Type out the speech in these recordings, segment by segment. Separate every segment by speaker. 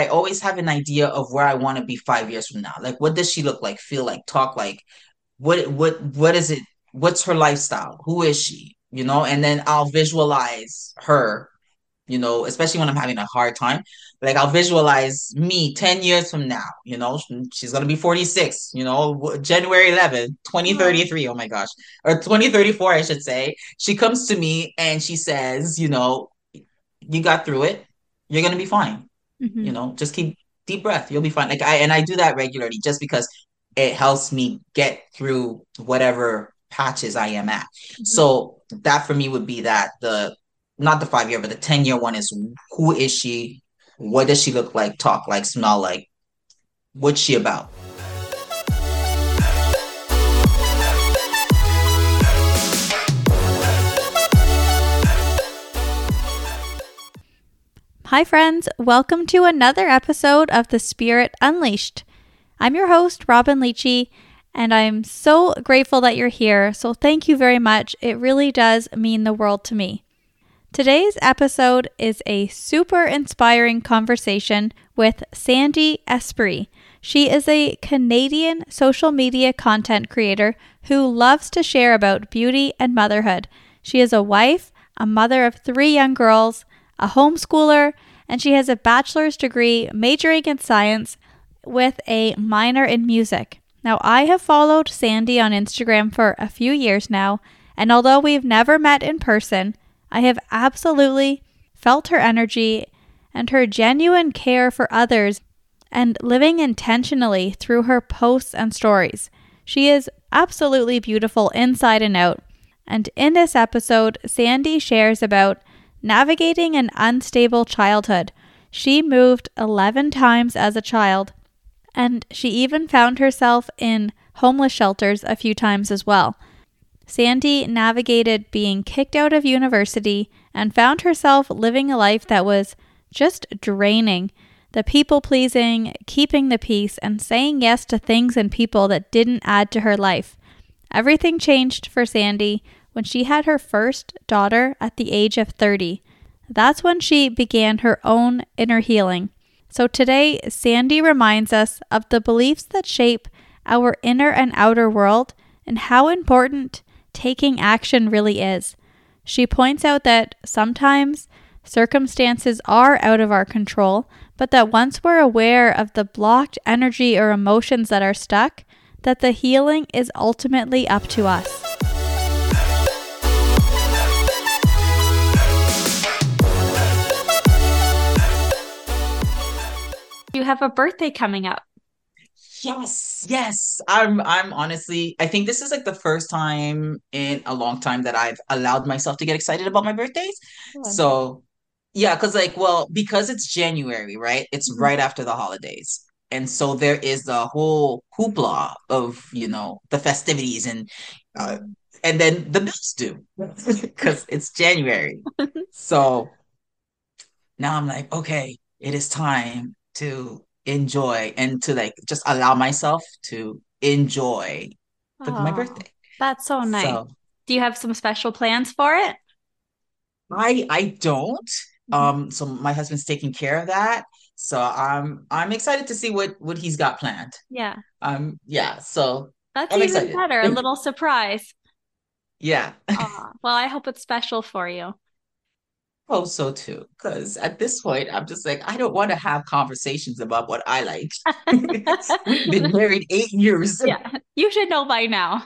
Speaker 1: I always have an idea of where I want to be five years from now. Like, what does she look like, feel like, talk like? What what what is it? What's her lifestyle? Who is she? You know, and then I'll visualize her you know, especially when I'm having a hard time. Like I'll visualize me 10 years from now, you know, she's to be 46, you know, January 11, 2033. Oh my gosh. Or 2034, I should say. She comes to me and she says, you know, you got through it. You're to be fine. Mm-hmm. You know, just keep deep breath. You'll be fine. Like I, and I do that regularly just because it helps me get through whatever patches I am at. Mm-hmm. So that for me would be that the not the five year, but the 10 year one is who is she? What does she look like, talk like, smell like? What's she about?
Speaker 2: Hi, friends. Welcome to another episode of The Spirit Unleashed. I'm your host, Robyn Liechti, and I'm so grateful that you're here. So, thank you very much. It really does mean the world to me. Today's episode is a super inspiring conversation with Sandy Esprit. She is a Canadian social media content creator who loves to share about beauty and motherhood. She is a wife, a mother of three young girls, a homeschooler, and she has a bachelor's degree majoring in science with a minor in music. Now, I have followed Sandy on Instagram for a few years now, and although we've never met in person, I have absolutely felt her energy and her genuine care for others and living intentionally through her posts and stories. She is absolutely beautiful inside and out. And in this episode, Sandy shares about navigating an unstable childhood. She moved 11 times as a child, and she even found herself in homeless shelters a few times as well. Sandy navigated being kicked out of university and found herself living a life that was just draining. The people pleasing, keeping the peace, and saying yes to things and people that didn't add to her life. Everything changed for Sandy when she had her first daughter at the age of 30. That's when she began her own inner healing. So today, Sandy reminds us of the beliefs that shape our inner and outer world and how important taking action really is. She points out that sometimes circumstances are out of our control, but that once we're aware of the blocked energy or emotions that are stuck, that the healing is ultimately up to us. You have a birthday coming up.
Speaker 1: Yes, yes. I'm I'm honestly I think this is like the first time in a long time that I've allowed myself to get excited about my birthdays. So yeah, because like well, because it's January, right? It's mm-hmm. right after the holidays. And so there is the whole hoopla of, you know, the festivities and uh, and then the bills do because it's January. so now I'm like, okay, it is time to enjoy and to like just allow myself to enjoy the, my birthday.
Speaker 2: That's so nice. So, Do you have some special plans for it?
Speaker 1: I I don't. Mm-hmm. Um, so my husband's taking care of that. So I'm I'm excited to see what what he's got planned.
Speaker 2: Yeah.
Speaker 1: Um. Yeah. So
Speaker 2: that's I'm even excited. better. A little surprise.
Speaker 1: Yeah.
Speaker 2: well, I hope it's special for you
Speaker 1: hope so too. Because at this point, I'm just like, I don't want to have conversations about what I like. We've been married eight years.
Speaker 2: Yeah, you should know by now.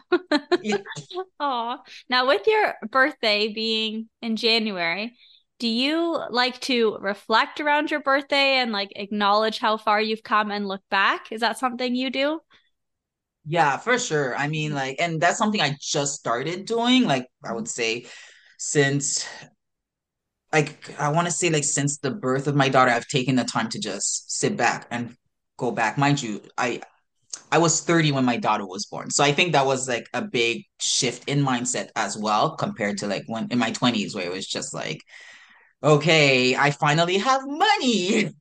Speaker 2: yeah. Oh, now with your birthday being in January, do you like to reflect around your birthday and like acknowledge how far you've come and look back? Is that something you do?
Speaker 1: Yeah, for sure. I mean, like, and that's something I just started doing. Like, I would say since like I want to say like since the birth of my daughter, I've taken the time to just sit back and go back. Mind you, I I was 30 when my daughter was born. So I think that was like a big shift in mindset as well compared to like when in my 20s where it was just like okay, I finally have money.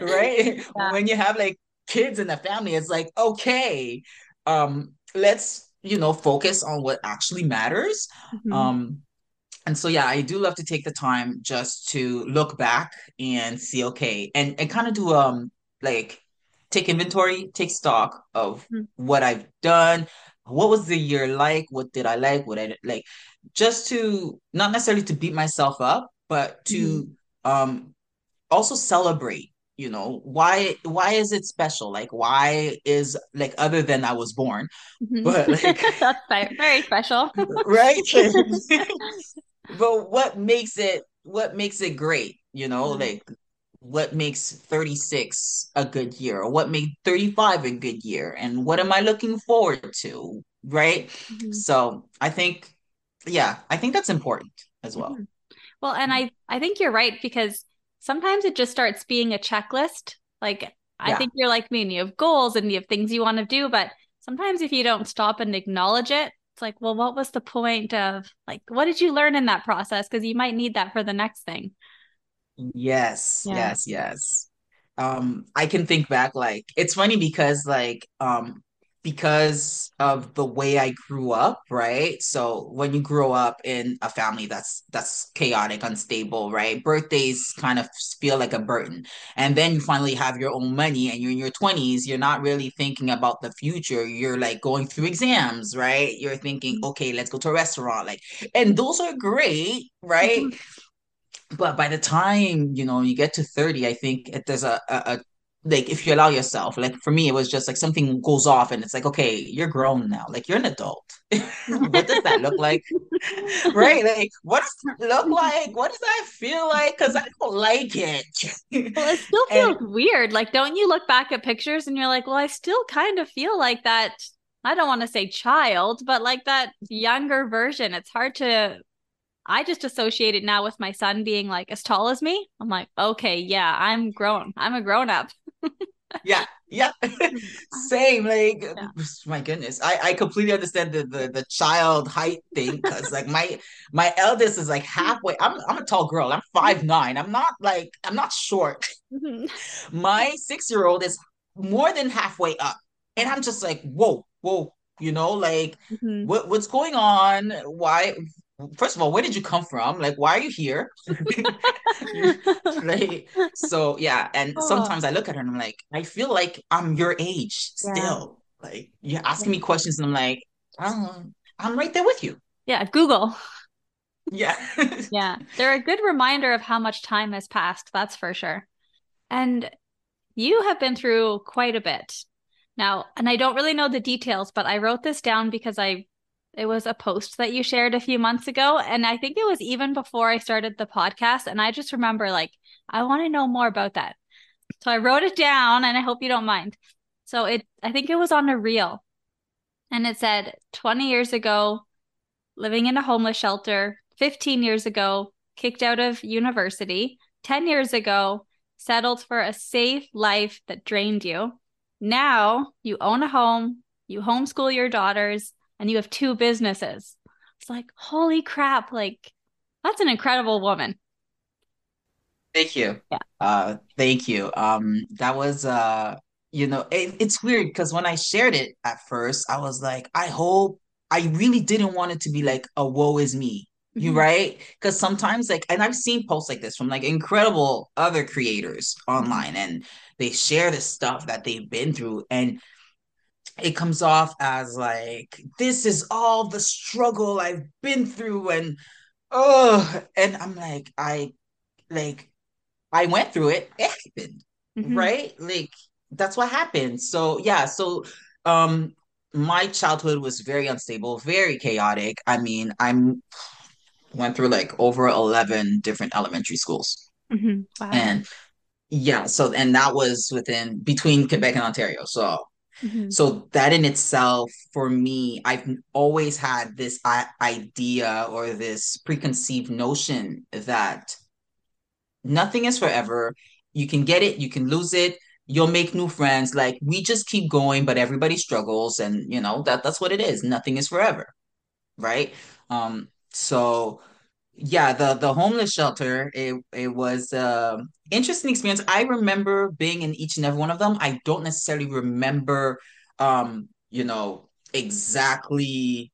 Speaker 1: right? Yeah. When you have like kids in the family, it's like okay, um let's you know focus on what actually matters. Mm-hmm. Um and so yeah, I do love to take the time just to look back and see, okay, and and kind of do um like take inventory, take stock of
Speaker 2: Mhm.
Speaker 1: what I've done, what was the year like, what did I like, what I like, just to not necessarily to beat myself up, but to um also celebrate you know why why is it special like why is like other than i was born
Speaker 2: Mhm.
Speaker 1: but like
Speaker 2: That's very special.
Speaker 1: right but what makes it what makes it great you know
Speaker 2: Mhm.
Speaker 1: like what makes 36 a good year or what made 35 a good year and what am i looking forward to right
Speaker 2: Mhm.
Speaker 1: so i think yeah i think that's important as well
Speaker 2: Mhm. Well, and I I think you're right because sometimes it just starts being a checklist. Like I think you're like me and you have goals and you have things you want to do, but sometimes if you don't stop and acknowledge it, it's like, well, what was the point of like what did you learn in that process? Because you might need that for the next thing.
Speaker 1: Yes,
Speaker 2: Yeah.
Speaker 1: yes, yes. Um, I can think back like it's funny because like um because of the way I grew up, right? So when you grow up in a family that's that's chaotic, unstable, right? Birthdays kind of feel like a burden. And then you finally have your own money and you're in your 20s, you're not really thinking about the future. You're like going through exams, right? You're thinking, okay, let's go to a restaurant. Like, and those are great, right?
Speaker 2: Mhm.
Speaker 1: but by the time you know you get to 30 i think it, there's a, a like if you allow yourself like for me it was just like something goes off and it's like okay you're grown now like you're an adult what does that look like right like what does that look like what does that feel like because i don't like it
Speaker 2: Well, it still
Speaker 1: and
Speaker 2: feels weird. Like, don't you look back at pictures and you're like, well, I still kind of feel like that. I don't want to say child, but like that younger version. It's hard to I just associate it now with my son being like as tall as me. I'm like, okay, yeah, I'm grown. I'm a grown up.
Speaker 1: Yeah yeah same like
Speaker 2: Yeah.
Speaker 1: my goodness i i completely understand the the, the child height thing because like my my eldest is like halfway i'm i'm a tall girl i'm five nine i'm not like i'm not short
Speaker 2: Mhm.
Speaker 1: my six year old is more than halfway up and i'm just like whoa whoa you know like
Speaker 2: Mhm.
Speaker 1: what what's going on why first of all where did you come from like why are you here like so yeah and
Speaker 2: Oh,
Speaker 1: sometimes i look at her and i'm like i feel like i'm your age
Speaker 2: yeah.
Speaker 1: still like you're asking
Speaker 2: Yeah.
Speaker 1: me questions and i'm like um, i'm right there with you
Speaker 2: Yeah, Google.
Speaker 1: yeah
Speaker 2: Yeah. They're a good reminder of how much time has passed, that's for sure. And you have been through quite a bit. Now, and I don't really know the details, but I wrote this down because I it was a post that you shared a few months ago and I think it was even before I started the podcast and I just remember like I want to know more about that. So I wrote it down and I hope you don't mind. So it I think it was on a reel and it said 20 years ago living in a homeless shelter, 15 years ago kicked out of university, 10 years ago settled for a safe life that drained you. Now you own a home, you homeschool your daughters, and you have two businesses. It's like, holy crap, like that's an incredible woman.
Speaker 1: thank you
Speaker 2: Yeah.
Speaker 1: uh thank you um that was uh you know it, it's weird because when i shared it at first i was like i hope i really didn't want it to be like a woe is me you
Speaker 2: Mhm.
Speaker 1: right because sometimes like and i've seen posts like this from like incredible other creators online and they share the stuff that they've been through and it comes off as like this is all the struggle i've been through and oh and i'm like i like I went through it. It happened,
Speaker 2: Mhm.
Speaker 1: right? Like that's what happened. So yeah, so um my childhood was very unstable, very chaotic. I mean, I'm went through like over 11 different elementary schools.
Speaker 2: Mhm. Wow.
Speaker 1: And yeah, so and that was within between Quebec and Ontario. So
Speaker 2: Mhm.
Speaker 1: so that in itself for me, I've always had this idea or this preconceived notion that nothing is forever. You can get it, you can lose it, you'll make new friends. Like we just keep going, but everybody struggles, and you know that that's what it is. Nothing is forever, right? Um, so yeah, the the homeless shelter, it it was uh interesting experience. I remember being in each and every one of them. I don't necessarily remember um, you know, exactly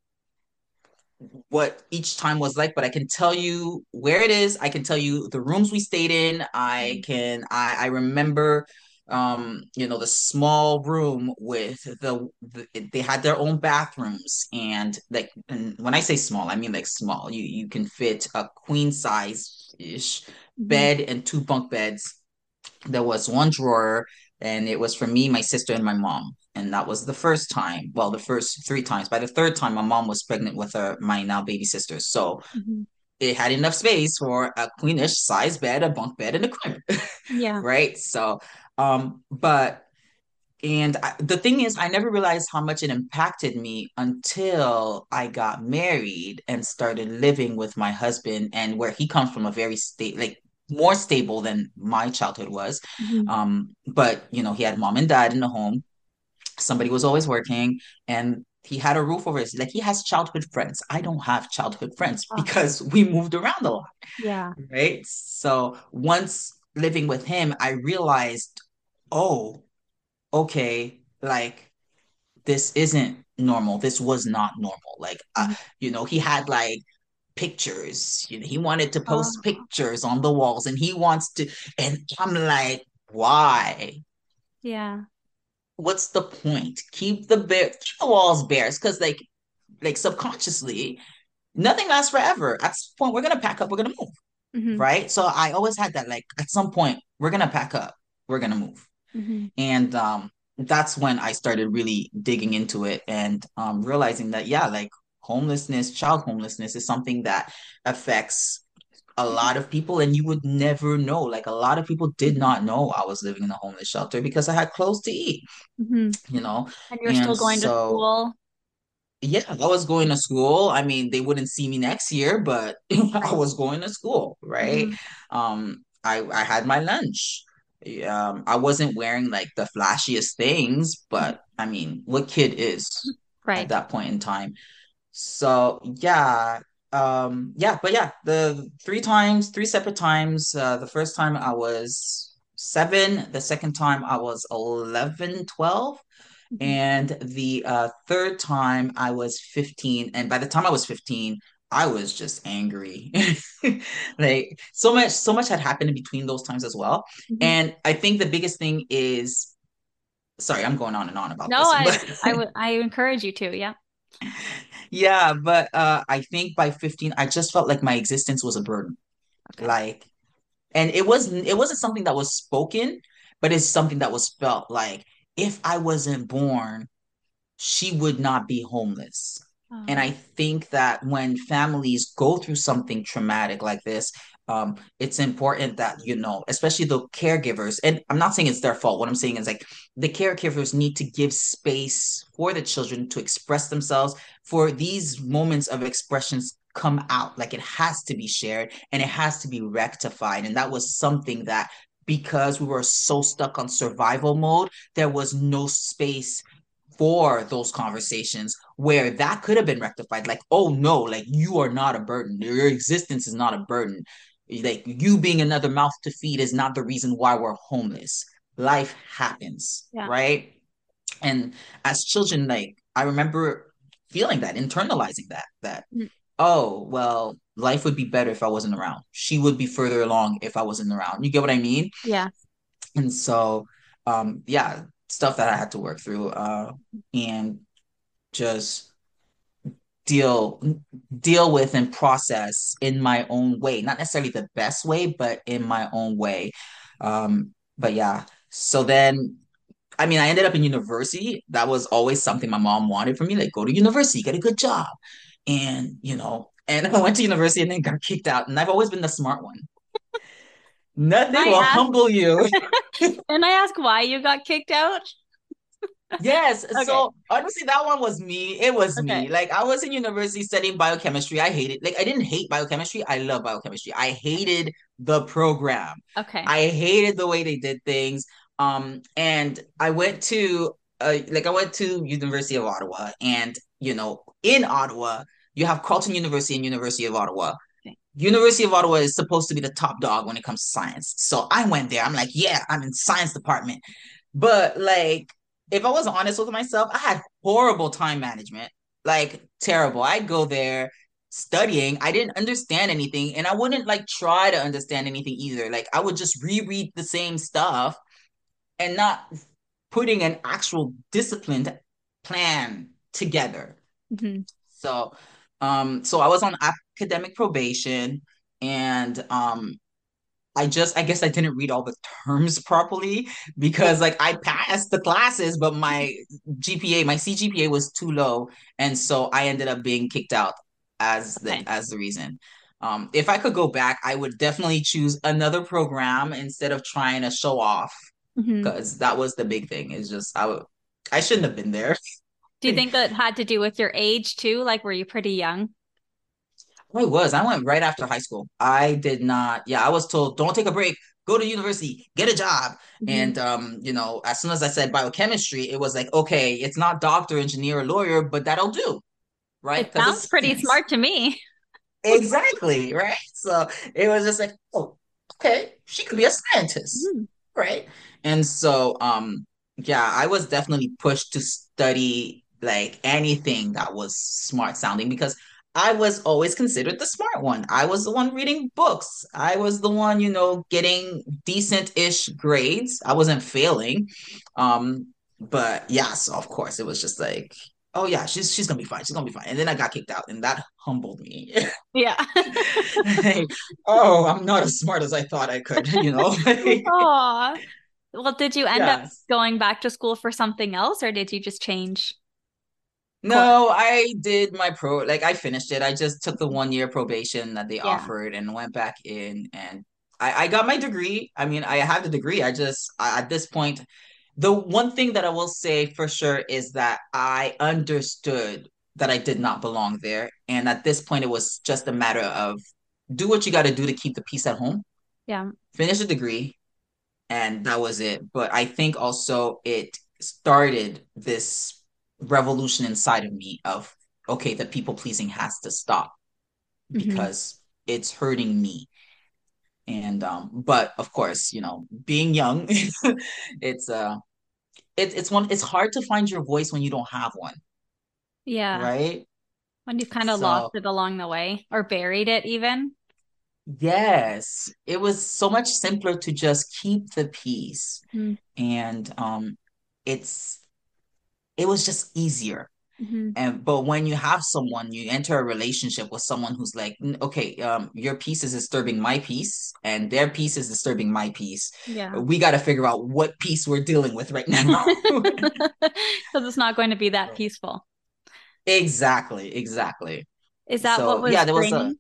Speaker 1: what each time was like, but I can tell you where it is. I can tell you the rooms we stayed in. I can I I remember um you know the small room with the, the they had their own bathrooms and like and when I say small, I mean like small. You you can fit a queen size ish
Speaker 2: Mhm.
Speaker 1: bed and two bunk beds. There was one drawer and it was for me, my sister, and my mom. And that was the first time. Well, the first three times. By the third time, my mom was pregnant with her my now baby sister. So
Speaker 2: Mhm.
Speaker 1: it had enough space for a queenish size bed, a bunk bed, and a crib.
Speaker 2: Yeah.
Speaker 1: right. So, um, but and I, the thing is, I never realized how much it impacted me until I got married and started living with my husband, and where he comes from a very state like more stable than my childhood was.
Speaker 2: Mhm.
Speaker 1: Um, but you know, he had mom and dad in the home. Somebody was always working, and he had a roof over his like he has childhood friends. I don't have childhood friends because we moved around a lot,
Speaker 2: Yeah.
Speaker 1: right? So once living with him, I realized, oh okay, like this isn't normal. This was not normal. Like, uh,
Speaker 2: Mhm.
Speaker 1: you know, he had like pictures. You know, he wanted to post
Speaker 2: Oh.
Speaker 1: pictures on the walls, and he wants to. And I'm like, why?
Speaker 2: Yeah.
Speaker 1: What's the point? Keep the bare, keep the walls bare, because like, like subconsciously, nothing lasts forever. At some point, we're gonna pack up. We're gonna move,
Speaker 2: Mhm.
Speaker 1: right? So I always had that. Like, at some point, we're gonna pack up. We're gonna move.
Speaker 2: Mhm.
Speaker 1: and um that's when I started really digging into it and um realizing that yeah like homelessness child homelessness is something that affects a lot of people and you would never know like a lot of people did not know I was living in a homeless shelter because I had clothes to eat
Speaker 2: Mhm.
Speaker 1: you know
Speaker 2: And you're
Speaker 1: and
Speaker 2: still going to school.
Speaker 1: yeah I was going to school I mean they wouldn't see me next year but I was going to school right
Speaker 2: Mhm.
Speaker 1: um I I had my lunch um I wasn't wearing like the flashiest things but I mean what kid is at that point in time so yeah um yeah but yeah the three times three separate times uh the first time I was seven the second time I was 11, 12
Speaker 2: Mhm.
Speaker 1: and the uh, third time I was 15. And by the time I was 15, I was just angry. like so much, so much had happened in between those times as well.
Speaker 2: Mhm.
Speaker 1: And I think the biggest thing is sorry, I'm going on and on about
Speaker 2: No,
Speaker 1: this,
Speaker 2: I
Speaker 1: but
Speaker 2: I encourage you to. Yeah.
Speaker 1: yeah, but uh I think by 15, I just felt like my existence was a burden.
Speaker 2: Okay.
Speaker 1: Like, and it wasn't it wasn't something that was spoken, but it's something that was felt like if I wasn't born she would not be homeless. And I
Speaker 2: Oh.
Speaker 1: think that when families go through something traumatic like this, um, it's important that, you know, especially the caregivers, and I'm not saying it's their fault. What I'm saying is like the caregivers need to give space for the children to express themselves, for these moments of expressions come out. Like it has to be shared and it has to be rectified. And that was something that because we were so stuck on survival mode, there was no space for those conversations where that could have been rectified. Like, oh no, like you are not a burden. Your existence is not a burden. Like you being another mouth to feed is not the reason why we're homeless. Life happens,
Speaker 2: Yeah.
Speaker 1: right? And as children, like I remember feeling that, internalizing that, that,
Speaker 2: Mm.
Speaker 1: oh, well, life would be better if I wasn't around. She would be further along if I wasn't around. You get what I mean?
Speaker 2: Yeah.
Speaker 1: And so, um, yeah, stuff that I had to work through, uh, and just deal deal with and process in my own way. Not necessarily the best way, but in my own way. Um, but yeah. So then, I mean, I ended up in university. That was always something my mom wanted for me, like go to university, get a good job, and you know. And I went to university and then got kicked out. And I've always been the smart one. Nothing
Speaker 2: I
Speaker 1: will
Speaker 2: ask-
Speaker 1: humble you.
Speaker 2: And I ask why you got kicked out.
Speaker 1: Yes.
Speaker 2: Okay.
Speaker 1: So honestly, that one was me. It was
Speaker 2: Okay.
Speaker 1: me. Like I was in university studying biochemistry. I hated like I didn't hate biochemistry. I love biochemistry. I hated the program.
Speaker 2: Okay.
Speaker 1: I hated the way they did things. Um, and I went to uh like I went to University of Ottawa, and you know, in Ottawa, you have Carleton University and University of Ottawa. University of Ottawa is supposed to be the top dog when it comes to science. So I went there. I'm like, yeah, I'm in science department. But like, if I wasn't honest with myself, I had horrible time management, like terrible. I'd go there studying, I didn't understand anything, and I wouldn't like try to understand anything either. Like I would just reread the same stuff and not putting an actual disciplined plan together. Mm-hmm. So, um, so I was on academic probation, and um, I just I guess I didn't read all the terms properly because like I passed the classes, but my GPA, my CGPA was too low, and so I ended up being kicked out as the okay. as the reason. Um, if I could go back, I would definitely choose another program instead of trying to show off because mm-hmm. that was the big thing. Is just I would I shouldn't have been there.
Speaker 2: Do you think that had to do with your age too? Like, were you pretty young?
Speaker 1: I was. I went right after high school. I did not. Yeah, I was told don't take a break. Go to university, get a job. Mm-hmm. And um, you know, as soon as I said biochemistry, it was like, okay, it's not doctor, engineer, or lawyer, but that'll do. Right?
Speaker 2: It sounds pretty smart to me.
Speaker 1: exactly. Right. So it was just like, oh, okay, she could be a scientist. Mm-hmm. Right. And so um, yeah, I was definitely pushed to study like anything that was smart sounding because I was always considered the smart one. I was the one reading books. I was the one, you know, getting decent-ish grades. I wasn't failing. Um, but yeah, so of course it was just like, oh yeah, she's she's gonna be fine. She's gonna be fine. And then I got kicked out, and that humbled me.
Speaker 2: Yeah.
Speaker 1: like, oh, I'm not as smart as I thought I could, you know.
Speaker 2: Aww. Well, did you end yes. up going back to school for something else, or did you just change?
Speaker 1: No, I did my pro like I finished it. I just took the one year probation that they yeah. offered and went back in and I, I got my degree. I mean, I have the degree. I just I, at this point, the one thing that I will say for sure is that I understood that I did not belong there. And at this point, it was just a matter of do what you got to do to keep the peace at home.
Speaker 2: Yeah.
Speaker 1: Finish the degree. And that was it. But I think also it started this revolution inside of me of okay the people pleasing has to stop mm-hmm. because it's hurting me. And um but of course you know being young it's uh it, it's one it's hard to find your voice when you don't have one.
Speaker 2: Yeah.
Speaker 1: Right?
Speaker 2: When you've kind of so, lost it along the way or buried it even.
Speaker 1: Yes. It was so much simpler to just keep the peace. Mm. and um it's it was just easier. Mm-hmm. And but when you have someone, you enter a relationship with someone who's like, okay, um, your piece is disturbing my piece, and their piece is disturbing my piece.
Speaker 2: Yeah,
Speaker 1: we got to figure out what peace we're dealing with right now,
Speaker 2: because it's not going to be that peaceful.
Speaker 1: Exactly, exactly.
Speaker 2: Is that so, what was yeah? There draining? was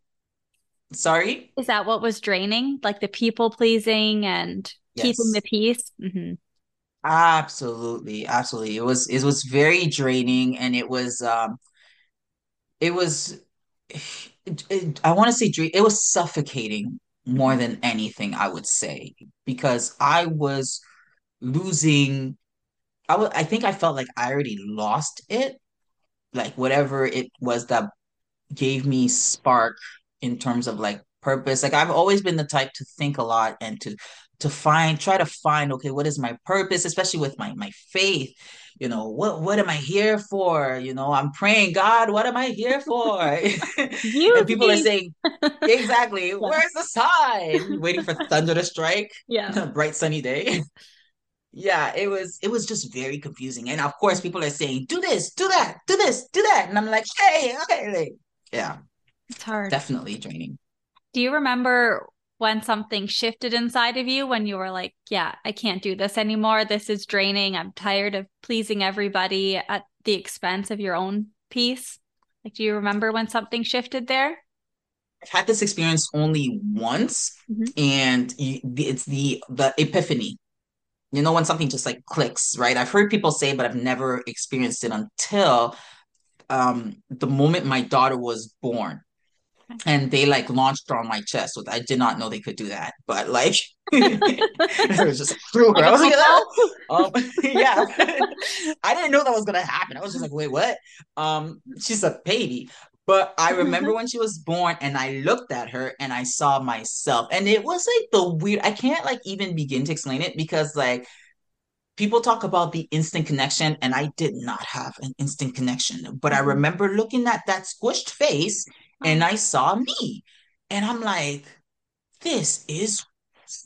Speaker 1: a. Sorry.
Speaker 2: Is that what was draining, like the people pleasing and yes. keeping the peace? Mm-hmm.
Speaker 1: Absolutely, absolutely. It was it was very draining, and it was um, it was. It, it, I want to say it was suffocating more than anything. I would say because I was losing. I w- I think I felt like I already lost it, like whatever it was that gave me spark in terms of like purpose. Like I've always been the type to think a lot and to to find try to find okay what is my purpose especially with my my faith? You know what what am i here for? You know i'm praying god what am i here for? And people are saying exactly. Yeah. where's the sign? Waiting for thunder to strike
Speaker 2: yeah.
Speaker 1: bright sunny day. Yeah it was it was just very confusing. And of course people are saying do this do that do this do that. And i'm like hey okay like, yeah.
Speaker 2: It's hard.
Speaker 1: Definitely draining.
Speaker 2: Do you remember when something shifted inside of you when you were like, yeah, I can't do this anymore. This is draining. I'm tired of pleasing everybody at the expense of your own peace? Like, do you remember when something shifted there?
Speaker 1: I've had this experience only once, mm-hmm. and it's the the epiphany. You know, when something just like clicks, right? I've heard people say, but I've never experienced it until um, the moment my daughter was born and they like launched on my chest. I did not know they could do that, but like it was just through her. I was like, oh, um, yeah. I didn't know that was gonna happen. I was just like, wait, what? Um, she's a baby. But I remember when she was born and I looked at her and I saw myself. And it was like the weird, I can't like even begin to explain it because like people talk about the instant connection and I did not have an instant connection. But I mm-hmm. remember looking at that squished face and uh-huh. I saw me. And I'm like, this is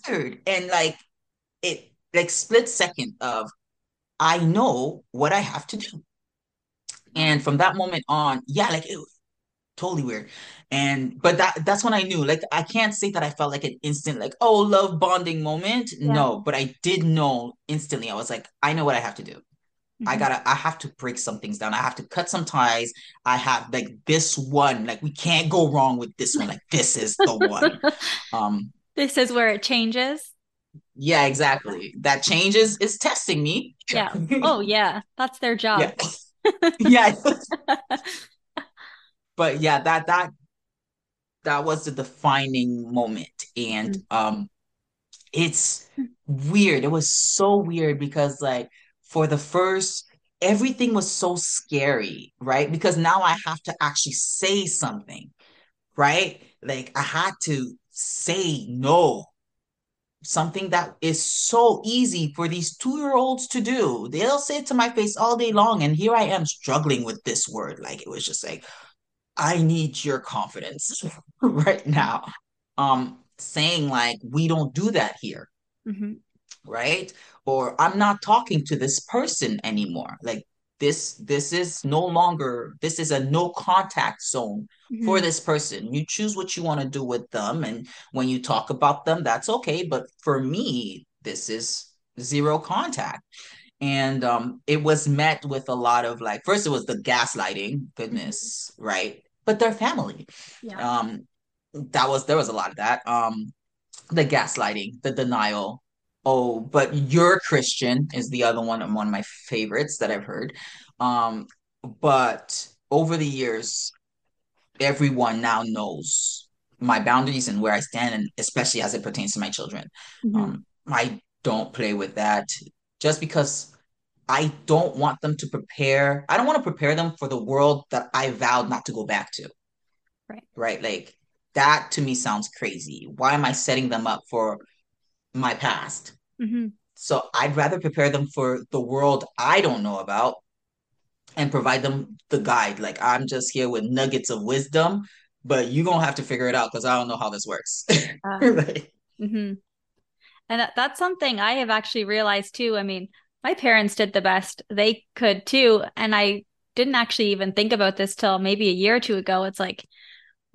Speaker 1: weird. And like it like split second of I know what I have to do. And from that moment on, yeah, like it was totally weird. And but that that's when I knew. Like I can't say that I felt like an instant like oh love bonding moment.
Speaker 2: Yeah.
Speaker 1: No, but I did know instantly. I was like, I know what I have to do. I
Speaker 2: Mhm.
Speaker 1: gotta I have to break some things down. I have to cut some ties. I have like this one, like we can't go wrong with this one. Like this is the one. Um
Speaker 2: This is where it changes.
Speaker 1: yeah, exactly. That changes is testing me.
Speaker 2: Yeah. Oh, yeah. That's their job.
Speaker 1: yeah. But yeah, that that that was the defining moment. And
Speaker 2: Mhm.
Speaker 1: um it's weird. It was so weird because like for the first everything was so scary, right? Because now I have to actually say something, right? Like I had to say no. Something that is so easy for these two-year-olds to do. They'll say it to my face all day long, and here I am struggling with this word. Like it was just like, I need your confidence right now. Um, saying like we don't do that here
Speaker 2: Mhm.
Speaker 1: Right? Or I'm not talking to this person anymore. Like this this is no longer this is a no contact zone for
Speaker 2: Mhm.
Speaker 1: this person. You choose what you want to do with them and when you talk about them that's okay, but for me this is zero contact. And um it was met with a lot of like first it was the gaslighting, goodness, right? But they're family.
Speaker 2: Yeah.
Speaker 1: Um that was there was a lot of that. Um the gaslighting, the denial. Oh, but you're Christian is the other one, one of my favorites that I've heard. Um, but over the years, everyone now knows my boundaries and where I stand, and especially as it pertains to my children.
Speaker 2: Mhm.
Speaker 1: Um, I don't play with that just because I don't want them to prepare. I don't want to prepare them for the world that I vowed not to go back to
Speaker 2: Right.
Speaker 1: right? Like that to me sounds crazy. Why am I setting them up for my past?
Speaker 2: Mhm.
Speaker 1: So I'd rather prepare them for the world I don't know about and provide them the guide. Like I'm just here with nuggets of wisdom, but you're gonna have to figure it out because I don't know how this works.
Speaker 2: Uh, mhm. And that, that's something I have actually realized too. I mean, my parents did the best they could too. And I didn't actually even think about this till maybe a year or two ago. It's like,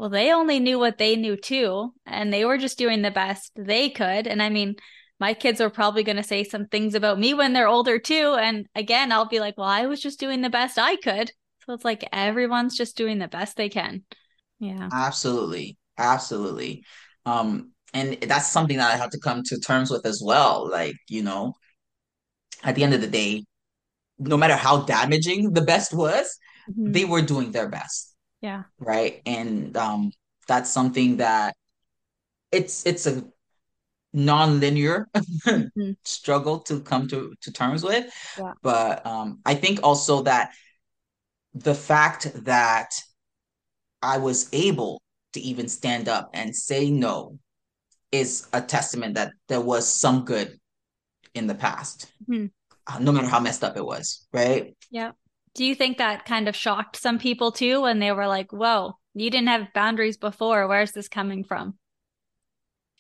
Speaker 2: well, they only knew what they knew too. And they were just doing the best they could. And I mean, my kids are probably going to say some things about me when they're older too. And again, I'll be like, well, I was just doing the best I could. So it's like everyone's just doing the best they can. Yeah.
Speaker 1: absolutely, absolutely. Um, and that's something that I have to come to terms with as well. Like, you know, at the end of the day, no matter how damaging the best was,
Speaker 2: Mhm.
Speaker 1: they were doing their best,
Speaker 2: Yeah.
Speaker 1: right? And um, that's something that it's it's a non-linear
Speaker 2: Mhm.
Speaker 1: struggle to come to to terms with.
Speaker 2: Yeah.
Speaker 1: But um, I think also that the fact that I was able to even stand up and say no is a testament that there was some good in the past,
Speaker 2: Mhm.
Speaker 1: uh, no matter how messed up it was, right?
Speaker 2: Yeah. Do you think that kind of shocked some people too when they were like, whoa, you didn't have boundaries before. Where's this coming from?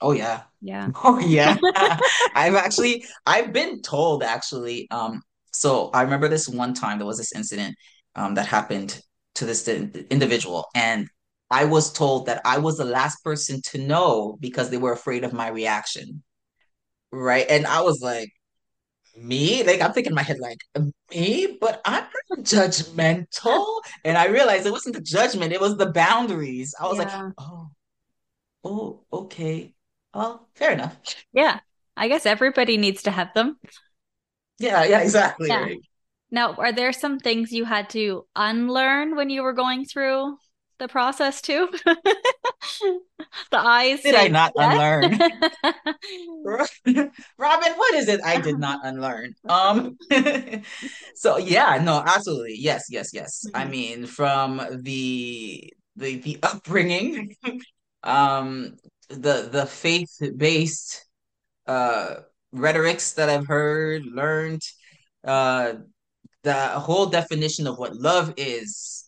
Speaker 1: Oh yeah.
Speaker 2: Yeah.
Speaker 1: Oh yeah. I've actually I've been told actually um so I remember this one time there was this incident um that happened to this individual and I was told that I was the last person to know because they were afraid of my reaction. Right? And I was like me? Like I'm thinking in my head like me, but I'm not judgmental. And I realized it wasn't the judgment, it was the boundaries. I was like, "Oh, oh, okay. well fair enough."
Speaker 2: Yeah. I guess everybody needs to have them.
Speaker 1: Yeah, yeah, exactly,
Speaker 2: Yeah.
Speaker 1: right.
Speaker 2: Now, are there some things you had to unlearn when you were going through the process too? The eyes
Speaker 1: Did I not unlearn?
Speaker 2: yes.
Speaker 1: Robyn, what is it I did not unlearn? Um, so yeah, no, absolutely. Yes, yes, yes. I
Speaker 2: Mhm.
Speaker 1: mean, from the the the upbringing, um, the the faith-based uh rhetorics that I've heard, learned, uh the whole definition of what love is,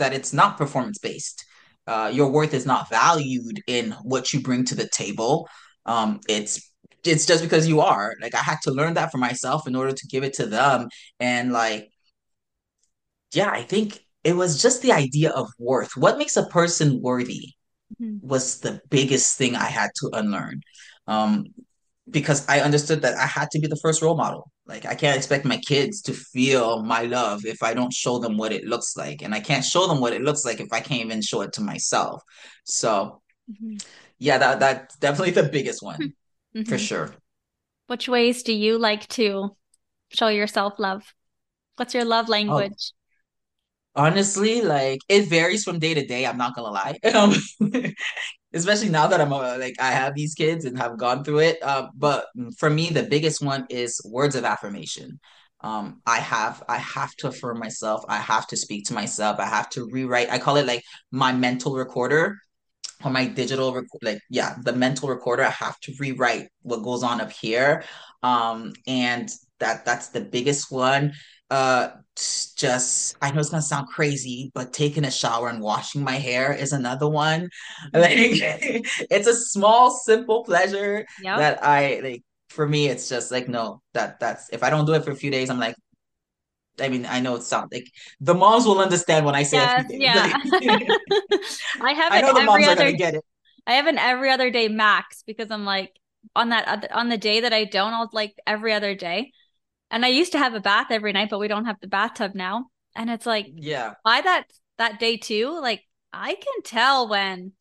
Speaker 1: that it's not performance based. uh, your worth is not valued in what you bring to the table. Um, it's it's just because you are. Like I had to learn that for myself in order to give it to them. And like, yeah, I think it was just the idea of worth. What makes a person worthy mm-hmm. was the biggest thing I had to unlearn. Um, because I understood that I had to be the first role model. Like I can't expect my kids to feel my love if I don't show them what it looks like. And I can't show them what it looks like if I can't even show it to myself. So mm-hmm. yeah, that that's definitely the biggest one mm-hmm. for sure.
Speaker 2: Which ways do you like to show yourself love? What's your love language?
Speaker 1: Oh, honestly, like it varies from day to day. I'm not gonna lie. Um, especially now that I'm uh, like I have these kids and have gone through it. Uh, but for me, the biggest one is words of affirmation. Um, I have I have to affirm myself. I have to speak to myself. I have to rewrite. I call it like my mental recorder or my digital rec- like yeah the mental recorder. I have to rewrite what goes on up here. Um, and that that's the biggest one uh just I know it's gonna sound crazy, but taking a shower and washing my hair is another one. Like it's a small, simple pleasure yep. that I like for me, it's just like no, that that's if I don't do it for a few days, I'm like, I mean, I know it sounds like the moms will understand when I say yes,
Speaker 2: yeah. I have I know the moms other, are gonna get it. I have an every other day max because I'm like on that other, on the day that I don't, I'll like every other day. And I used to have a bath every night, but we don't have the bathtub now. And it's like,
Speaker 1: yeah,
Speaker 2: by that that day too, like I can tell when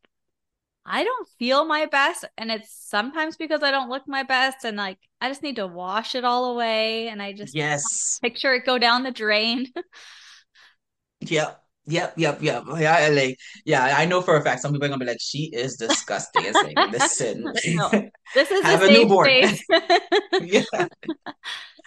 Speaker 2: I don't feel my best, and it's sometimes because I don't look my best, and like I just need to wash it all away, and I just
Speaker 1: yes
Speaker 2: picture it go down the drain.
Speaker 1: yep. Yep, yep, yep. Yeah, like, yeah, I know for a fact some people are gonna be like, "She is disgusting." It's like, listen, no,
Speaker 2: this is have a, a newborn. yeah.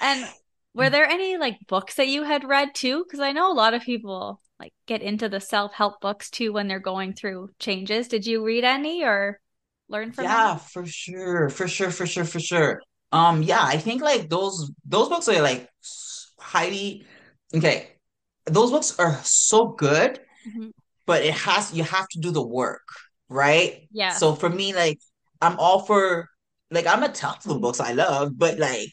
Speaker 2: And were there any like books that you had read too? Because I know a lot of people like get into the self help books too when they're going through changes. Did you read any or learn from?
Speaker 1: Yeah, them? for sure, for sure, for sure, for sure. Um, yeah, I think like those those books are like highly okay. Those books are so good, mm-hmm. but it has you have to do the work, right?
Speaker 2: Yeah.
Speaker 1: So for me, like I'm all for like I'm a ton of books I love, but like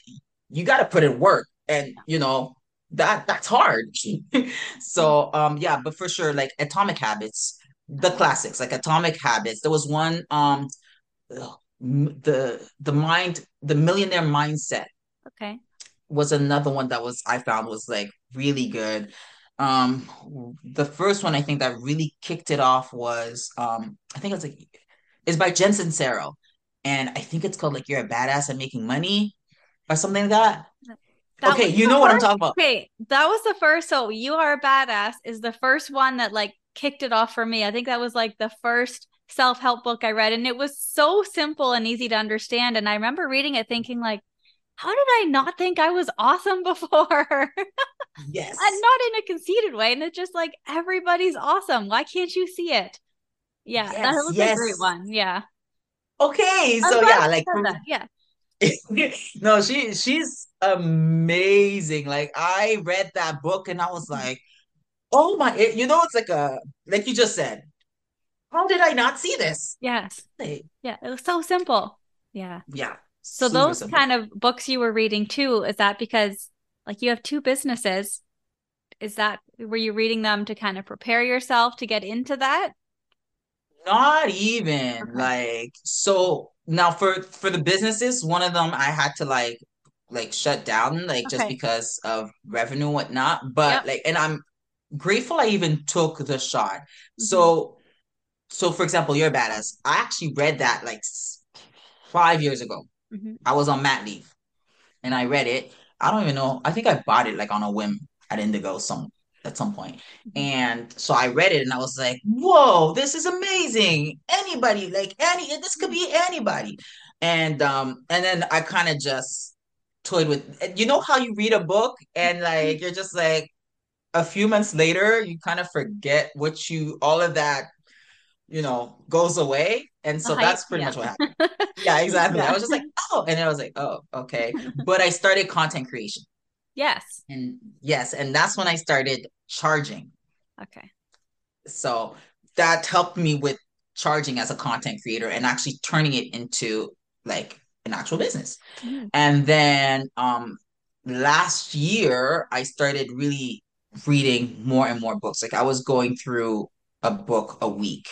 Speaker 1: you got to put in work and you know that that's hard. So um yeah but for sure like atomic habits the classics like atomic habits there was one um the the mind the millionaire mindset
Speaker 2: okay.
Speaker 1: was another one that was i found was like really good. Um the first one i think that really kicked it off was um i think it's like it's by Jen Sincero and i think it's called like you're a badass at making money or something like that. that okay, you know what I'm talking about.
Speaker 2: Okay, that was the first. So you are a badass is the first one that like kicked it off for me. I think that was like the first self help book I read, and it was so simple and easy to understand. And I remember reading it thinking like, how did I not think I was awesome before?
Speaker 1: Yes,
Speaker 2: and not in a conceited way. And it's just like everybody's awesome. Why can't you see it? Yeah, yes, that was yes. a great one. Yeah.
Speaker 1: Okay, so yeah, like
Speaker 2: yeah.
Speaker 1: no, she she's amazing. Like I read that book and I was like, oh my, it, you know, it's like a like you just said. How did I not see this?
Speaker 2: Yes. Yeah, it was so simple. Yeah.
Speaker 1: Yeah.
Speaker 2: So those simple. kind of books you were reading too, is that because like you have two businesses? Is that were you reading them to kind of prepare yourself to get into that?
Speaker 1: Not even okay. like so now for for the businesses, one of them I had to like like shut down like okay. just because of revenue and whatnot. But yep. like and I'm grateful I even took the shot. Mm-hmm. So so for example, you're a badass. I actually read that like five years ago. Mm-hmm. I was on mat leave and I read it. I don't even know. I think I bought it like on a whim at Indigo some at some point. Mm-hmm. And so I read it and I was like, whoa, this is amazing. Anybody, like any this could be anybody. And um, and then I kind of just toyed with you know how you read a book and like you're just like a few months later, you kind of forget what you all of that, you know, goes away. And so that's pretty yeah. much what happened. yeah, exactly. Yeah. I was just like, oh, and then I was like, oh, okay. But I started content creation.
Speaker 2: Yes.
Speaker 1: And yes, and that's when I started charging.
Speaker 2: Okay.
Speaker 1: So that helped me with charging as a content creator and actually turning it into like an actual business. Mm-hmm. And then um last year I started really reading more and more books. Like I was going through a book a week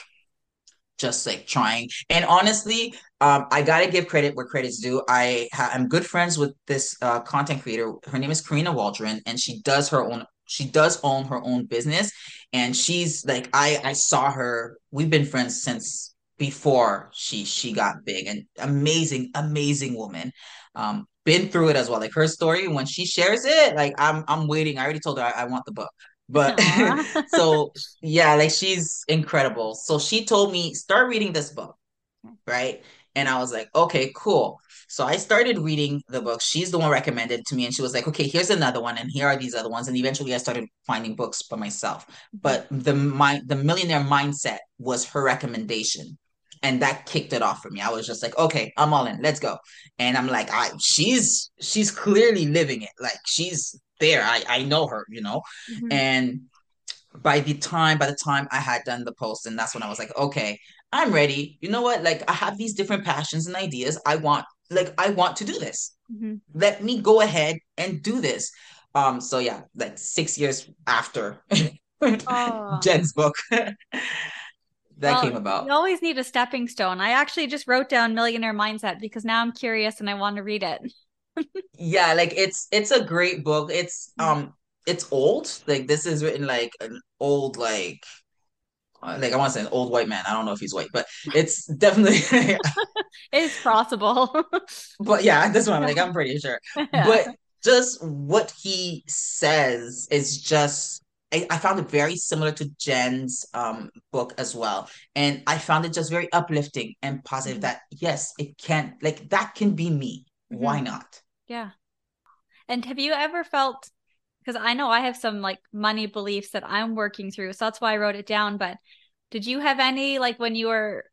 Speaker 1: just like trying. And honestly, um, I gotta give credit where credit's due. I ha- I'm good friends with this uh, content creator. Her name is Karina Waldron, and she does her own. She does own her own business, and she's like I I saw her. We've been friends since before she she got big and amazing amazing woman um been through it as well like her story when she shares it like i'm i'm waiting i already told her i, I want the book but so yeah, like she's incredible. So she told me start reading this book, right? And I was like, okay, cool. So I started reading the book. She's the one recommended to me, and she was like, okay, here's another one, and here are these other ones. And eventually, I started finding books by myself. But mm-hmm. the my the millionaire mindset was her recommendation, and that kicked it off for me. I was just like, okay, I'm all in. Let's go. And I'm like, I she's she's clearly living it. Like she's there. I I know her, you know. Mm-hmm. And by the time by the time I had done the post, and that's when I was like, okay, I'm ready. You know what? Like I have these different passions and ideas. I want like I want to do this. Mm-hmm. Let me go ahead and do this. Um, so yeah, like six years after oh. Jen's book. that well, came about.
Speaker 2: You always need a stepping stone. I actually just wrote down Millionaire Mindset because now I'm curious and I want to read it
Speaker 1: yeah, like it's it's a great book. It's mm. um it's old. Like this is written like an old like uh, like I want to say an old white man. I don't know if he's white, but it's definitely
Speaker 2: it's possible.
Speaker 1: but yeah, this one like I'm pretty sure. Yeah. But just what he says is just I, I, found it very similar to Jen's um book as well. And I found it just very uplifting and positive mm-hmm. that yes, it can like that can be me. Mm-hmm. Why not?
Speaker 2: Yeah. And have you ever felt because I know I have some like money beliefs that I'm working through. So that's why I wrote it down. But did you have any like when you were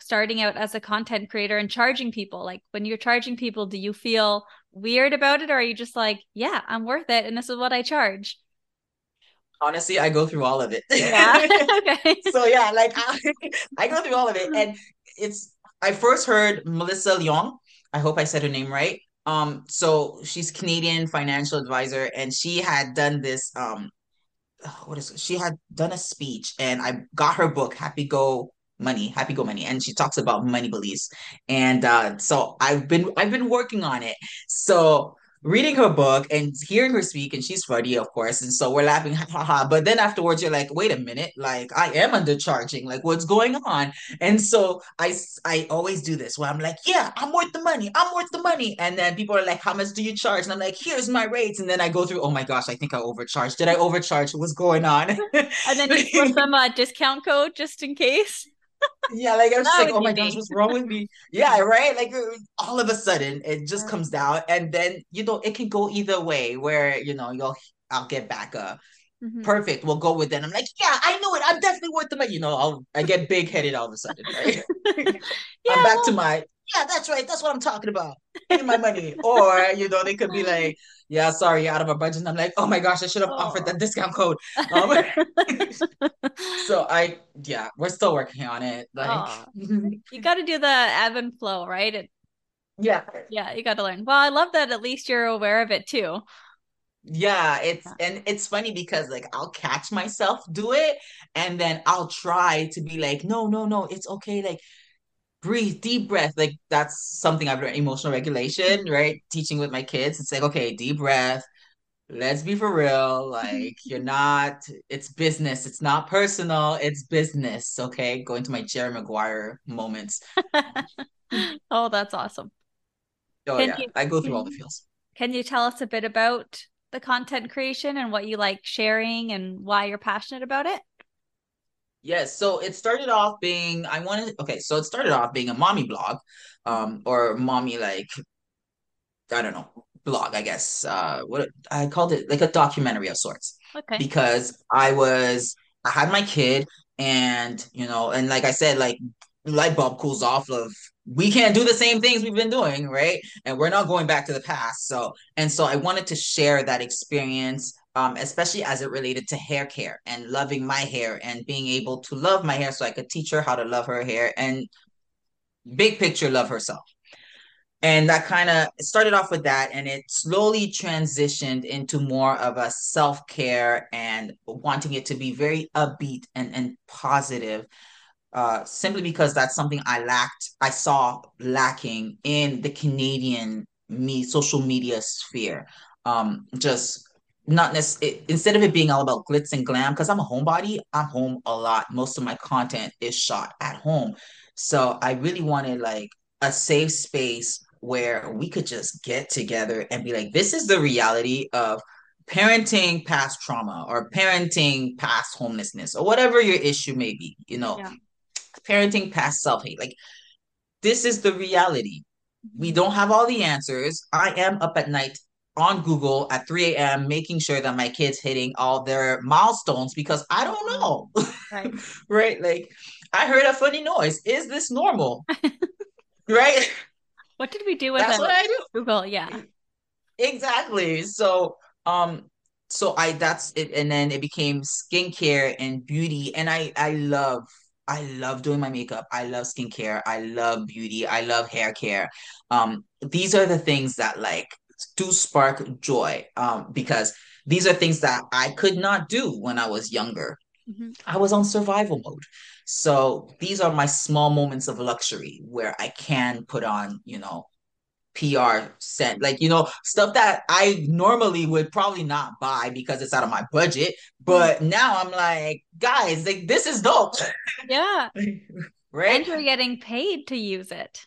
Speaker 2: starting out as a content creator and charging people? Like when you're charging people, do you feel weird about it or are you just like, yeah, I'm worth it and this is what I charge?
Speaker 1: Honestly, I go through all of it. Yeah. okay. so yeah, like I, I go through all of it. And it's I first heard Melissa Leong. I hope I said her name right. Um, so she's Canadian financial advisor, and she had done this. Um, what is it? she had done a speech, and I got her book, Happy Go Money, Happy Go Money, and she talks about money beliefs. And uh, so I've been I've been working on it. So reading her book and hearing her speak, and she's funny, of course. And so we're laughing, ha ha ha. But then afterwards, you're like, wait a minute, like I am undercharging, like what's going on? And so I, I always do this where I'm like, yeah, I'm worth the money, I'm worth the money. And then people are like, how much do you charge? And I'm like, here's my rates. And then I go through, oh my gosh, I think I overcharged. Did I overcharge? What's going on?
Speaker 2: and then you put them a discount code just in case
Speaker 1: yeah, like I was like, oh my gosh, what's wrong with me? Yeah, right. Like all of a sudden, it just comes down, and then you know it can go either way. Where you know you'll I'll get back a mm-hmm. perfect. We'll go with that. I'm like, yeah, I know it. I'm definitely worth the money. You know, I'll I get big headed all of a sudden. Right? yeah, I'm back well, to my yeah, that's right. That's what I'm talking about. Give my money. or, you know, they could be like, yeah, sorry, out of our budget. And I'm like, oh my gosh, I should have oh. offered that discount code. Um, so I, yeah, we're still working on it. Like, oh.
Speaker 2: you got to do the ebb and flow, right? It,
Speaker 1: yeah.
Speaker 2: Yeah, you got to learn. Well, I love that at least you're aware of it too.
Speaker 1: Yeah, it's and it's funny because like I'll catch myself do it and then I'll try to be like, no, no, no, it's okay. Like breathe, deep breath. Like that's something I've learned emotional regulation, right? Teaching with my kids. It's like, okay, deep breath. Let's be for real. Like you're not, it's business. It's not personal. It's business. Okay. Going to my Jerry Maguire moments.
Speaker 2: oh, that's awesome.
Speaker 1: Oh can yeah. You, I go through all the feels.
Speaker 2: Can you tell us a bit about the content creation and what you like sharing and why you're passionate about it?
Speaker 1: Yes, so it started off being I wanted okay, so it started off being a mommy blog, um, or mommy like I don't know blog, I guess. Uh, what I called it like a documentary of sorts.
Speaker 2: Okay.
Speaker 1: Because I was I had my kid, and you know, and like I said, like light bulb cools off of we can't do the same things we've been doing, right? And we're not going back to the past. So and so I wanted to share that experience um, especially as it related to hair care and loving my hair and being able to love my hair so I could teach her how to love her hair and big picture love herself. And that kind of started off with that, and it slowly transitioned into more of a self care and wanting it to be very upbeat and, and positive uh, simply because that's something I lacked, I saw lacking in the Canadian me social media sphere. Um, just not necessarily instead of it being all about glitz and glam, because I'm a homebody, I'm home a lot. Most of my content is shot at home. So I really wanted like a safe space where we could just get together and be like, this is the reality of parenting past trauma or parenting past homelessness or whatever your issue may be, you know, yeah parenting past self hate. Like, this is the reality. We don't have all the answers. I am up at night on Google at 3 a.m. making sure that my kids hitting all their milestones because I don't know. Right. right. Like I heard a funny noise. Is this normal? right.
Speaker 2: What did we do with That's what I do. Google? Yeah.
Speaker 1: Exactly. So um so I that's it and then it became skincare and beauty and I I love I love doing my makeup. I love skincare. I love beauty. I love hair care. Um, these are the things that like do spark joy. Um, because these are things that I could not do when I was younger. Mm-hmm. I was on survival mode. So these are my small moments of luxury where I can put on, you know, PR sent, like you know, stuff that I normally would probably not buy because it's out of my budget. But mm. now I'm like, guys, like this is dope.
Speaker 2: Yeah. right. And you're getting paid to use it.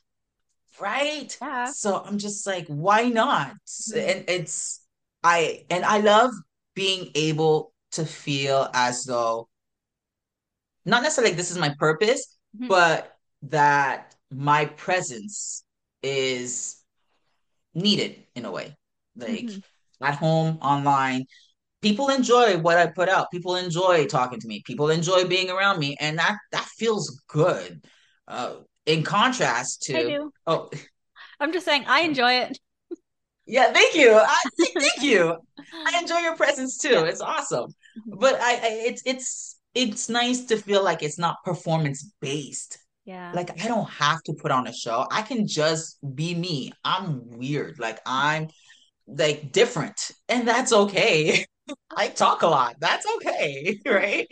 Speaker 1: Right. Yeah. So I'm just like, why not? Mm-hmm. And it's I and I love being able to feel as though not necessarily like this is my purpose, mm-hmm. but that my presence is needed in a way. Like mm-hmm. at home, online, people enjoy what I put out. People enjoy talking to me. People enjoy being around me, and that that feels good. Uh, in contrast to,
Speaker 2: oh, I'm just saying, I enjoy it.
Speaker 1: Yeah, thank you. I, thank you. I enjoy your presence too. It's awesome. Mm-hmm. But I, I, it's it's it's nice to feel like it's not performance based.
Speaker 2: Yeah.
Speaker 1: Like I don't have to put on a show. I can just be me. I'm weird. Like I'm like different. And that's okay. I talk a lot. That's okay. Right.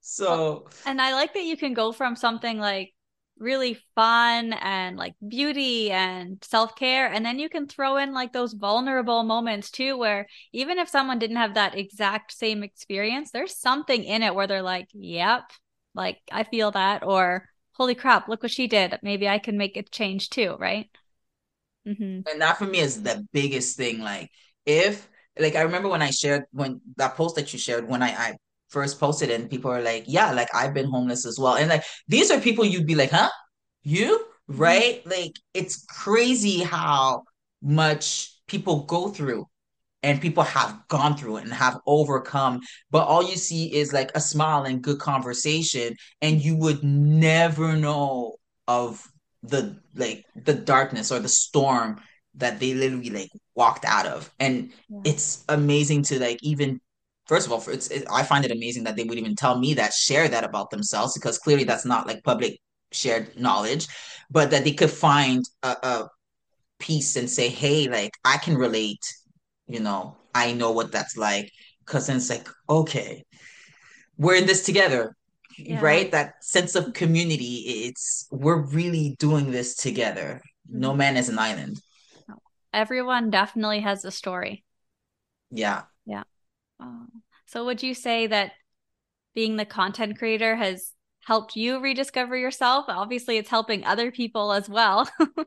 Speaker 1: So
Speaker 2: and I like that you can go from something like really fun and like beauty and self-care and then you can throw in like those vulnerable moments too where even if someone didn't have that exact same experience there's something in it where they're like yep like I feel that or holy crap, look what she did. Maybe I can make a change too, right?
Speaker 1: Mm-hmm. And that for me is the biggest thing. Like, if, like, I remember when I shared, when that post that you shared, when I, I first posted and people are like, yeah, like, I've been homeless as well. And like, these are people you'd be like, huh? You? Mm-hmm. Right? Mm-hmm. Like, it's crazy how much people go through and people have gone through it and have overcome but all you see is like a smile and good conversation and you would never know of the like the darkness or the storm that they literally like walked out of and yeah. it's amazing to like even first of all it's it, i find it amazing that they would even tell me that share that about themselves because clearly that's not like public shared knowledge but that they could find a, a piece and say hey like i can relate you know, I know what that's like. Cause then it's like, okay, we're in this together. Yeah. Right? That sense of community. It's we're really doing this together. No mm-hmm. man is an island.
Speaker 2: Everyone definitely has a story.
Speaker 1: Yeah.
Speaker 2: Oh. So would you say that being the content creator has helped you rediscover yourself? Obviously, it's helping other people as well.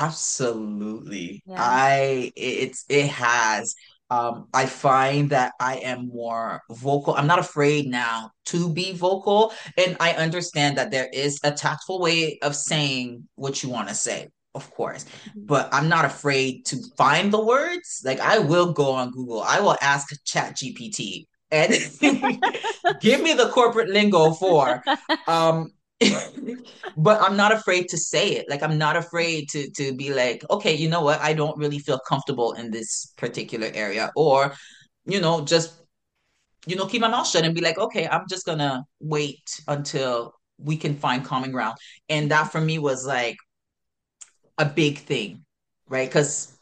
Speaker 1: Absolutely. Yeah. I it's it has um I find that I am more vocal. I'm not afraid now to be vocal and I understand that there is a tactful way of saying what you want to say. Of course, mm-hmm. but I'm not afraid to find the words. Like I will go on Google. I will ask Chat GPT and give me the corporate lingo for um but I'm not afraid to say it. Like I'm not afraid to to be like, okay, you know what? I don't really feel comfortable in this particular area, or you know, just you know, keep my mouth shut and be like, okay, I'm just gonna wait until we can find common ground. And that for me was like a big thing, right? Because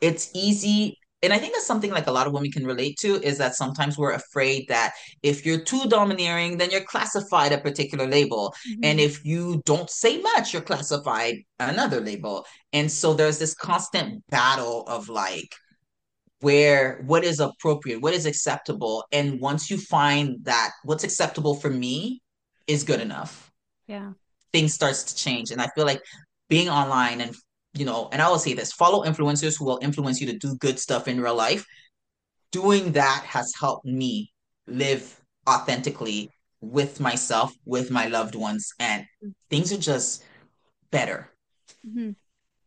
Speaker 1: it's easy. And I think that's something like a lot of women can relate to is that sometimes we're afraid that if you're too domineering, then you're classified a particular label. Mm-hmm. And if you don't say much, you're classified another label. And so there's this constant battle of like, where what is appropriate, what is acceptable. And once you find that what's acceptable for me is good enough.
Speaker 2: Yeah.
Speaker 1: Things starts to change. And I feel like being online and you know, and I will say this follow influencers who will influence you to do good stuff in real life. Doing that has helped me live authentically with myself, with my loved ones, and things are just better. Mm-hmm.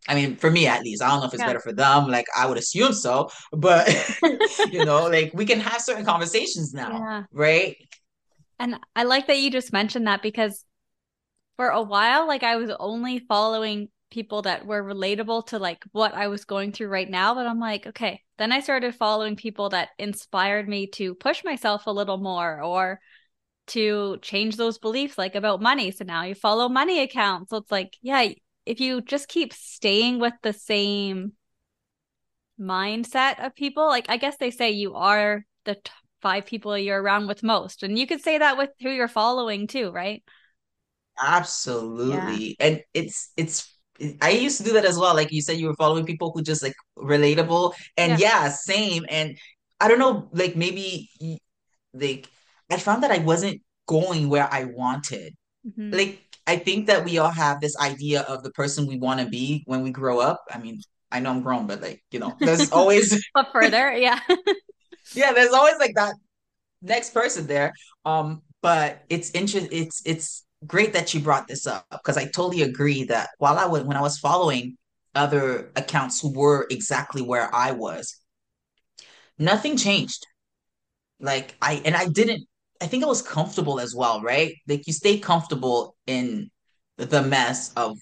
Speaker 1: I mean, for me at least, I don't know if it's yeah. better for them. Like, I would assume so, but you know, like we can have certain conversations now, yeah. right?
Speaker 2: And I like that you just mentioned that because for a while, like I was only following people that were relatable to like what I was going through right now. But I'm like, okay. Then I started following people that inspired me to push myself a little more or to change those beliefs like about money. So now you follow money accounts. So it's like, yeah, if you just keep staying with the same mindset of people, like I guess they say you are the t- five people you're around with most. And you could say that with who you're following too, right?
Speaker 1: Absolutely. Yeah. And it's it's I used to do that as well. Like you said, you were following people who just like relatable, and yeah, yeah same. And I don't know, like maybe like I found that I wasn't going where I wanted. Mm-hmm. Like I think that we all have this idea of the person we want to be when we grow up. I mean, I know I'm grown, but like you know, there's always
Speaker 2: but further, yeah,
Speaker 1: yeah. There's always like that next person there. Um, but it's interesting. It's it's great that you brought this up because I totally agree that while I was when I was following other accounts who were exactly where I was, nothing changed. Like I and I didn't I think I was comfortable as well, right? Like you stay comfortable in the mess of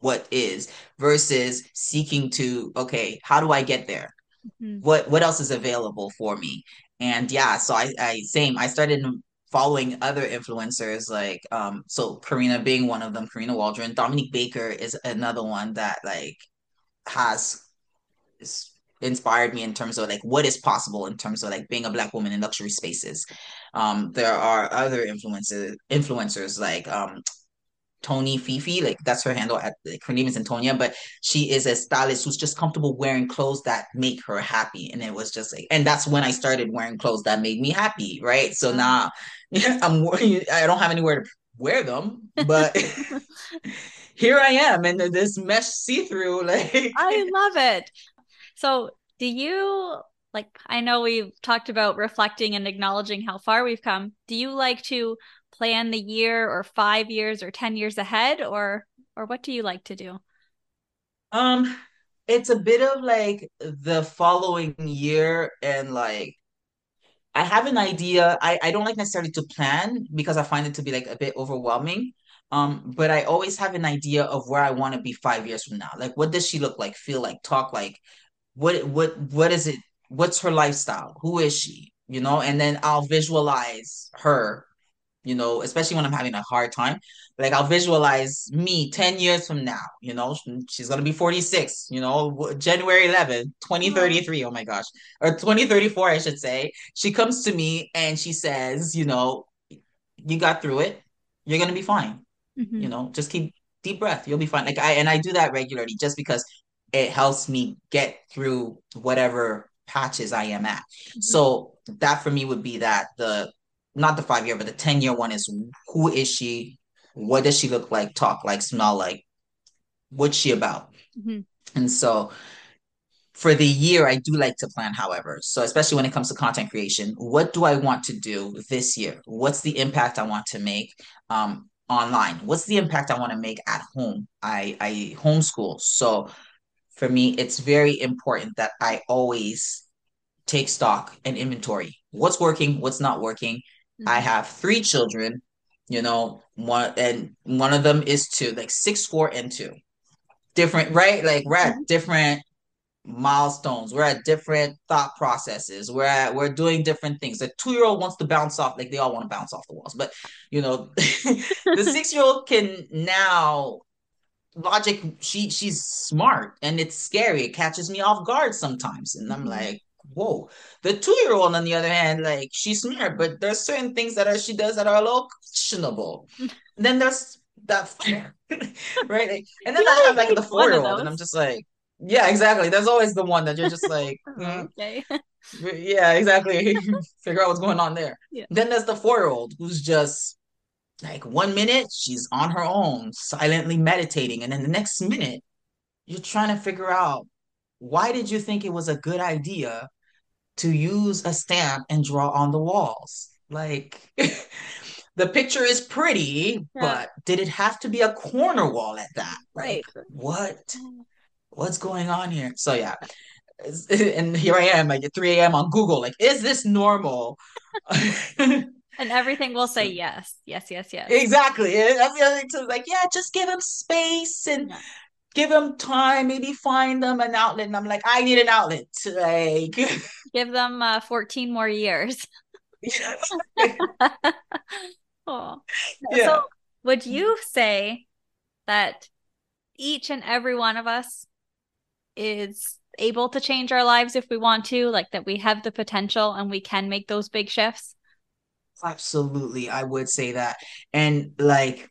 Speaker 1: what is versus seeking to okay, how do I get there? Mm-hmm. What what else is available for me? And yeah, so I I same I started following other influencers like um so Karina being one of them, Karina Waldron, Dominique Baker is another one that like has inspired me in terms of like what is possible in terms of like being a black woman in luxury spaces. Um there are other influencers influencers like um Tony Fifi, like that's her handle. At like, her name is Antonia, but she is a stylist who's just comfortable wearing clothes that make her happy. And it was just like, and that's when I started wearing clothes that made me happy, right? So mm-hmm. now I'm I don't have anywhere to wear them, but here I am in this mesh see through. Like
Speaker 2: I love it. So do you like? I know we've talked about reflecting and acknowledging how far we've come. Do you like to plan the year or five years or 10 years ahead or or what do you like to do?
Speaker 1: Um it's a bit of like the following year and like i have an idea. I i don't like necessarily to plan because i find it to be like a bit overwhelming. Um but i always have an idea of where i want to be five years from now. Like what does she look like? Feel like? Talk like what what what is it? What's her lifestyle? Who is she? You know? And then i'll visualize her you know, especially when I'm having a hard time. Like I'll visualize me 10 years from now, you know, she's going to be 46, you know, January 11, 2033. Oh my gosh. Or 2034, I should say. She comes to me and she says, you know, you got through it. You're going to be fine. Mm-hmm. You know, just keep deep breath. You'll be fine. Like I, and I do that regularly just because it helps me get through whatever patches I am at. Mm-hmm. So that for me would be that the not the five year, but the 10 year one is who is she? What does she look like, talk like, smell like? What's she about? Mm-hmm. And so for the year, I do like to plan, however. So, especially when it comes to content creation, what do I want to do this year? What's the impact I want to make um, online? What's the impact I want to make at home? I, I homeschool. So, for me, it's very important that I always take stock and inventory. What's working? What's not working? Mm-hmm. I have three children, you know, one and one of them is two, like six, four, and two. Different, right? Like we're at mm-hmm. different milestones. We're at different thought processes. We're at, we're doing different things. The two year old wants to bounce off, like they all want to bounce off the walls. But you know, the six year old can now logic. She she's smart and it's scary. It catches me off guard sometimes, and I'm mm-hmm. like, whoa. The two year old, on the other hand, like she's smart, but there's certain things that are, she does that are a little questionable. then there's that right, and then I have like the four year old, and I'm just like yeah, exactly. There's always the one that you're just like, mm. okay. yeah, exactly. Figure out what's going on there. Yeah. Then there's the four year old who's just like one minute she's on her own, silently meditating. And then the next minute, you're trying to figure out why did you think it was a good idea to use a stamp and draw on the walls? Like, the picture is pretty, yeah. but did it have to be a corner wall at that? Like, right. What? What's going on here? So yeah. And here I am, like at 3 a.m. on Google, like, is this normal?
Speaker 2: and everything will say yes, yes, yes, yes.
Speaker 1: Exactly. That's the other thing too. Like, yeah, just give him space and yeah. Give them time. Maybe find them an outlet. And I'm like, I need an outlet. Like,
Speaker 2: give them uh, 14 more years. oh. Yeah. So, would you say that each and every one of us is able to change our lives if we want to, like that we have the potential and we can make those big shifts?
Speaker 1: Absolutely. I would say that. And like,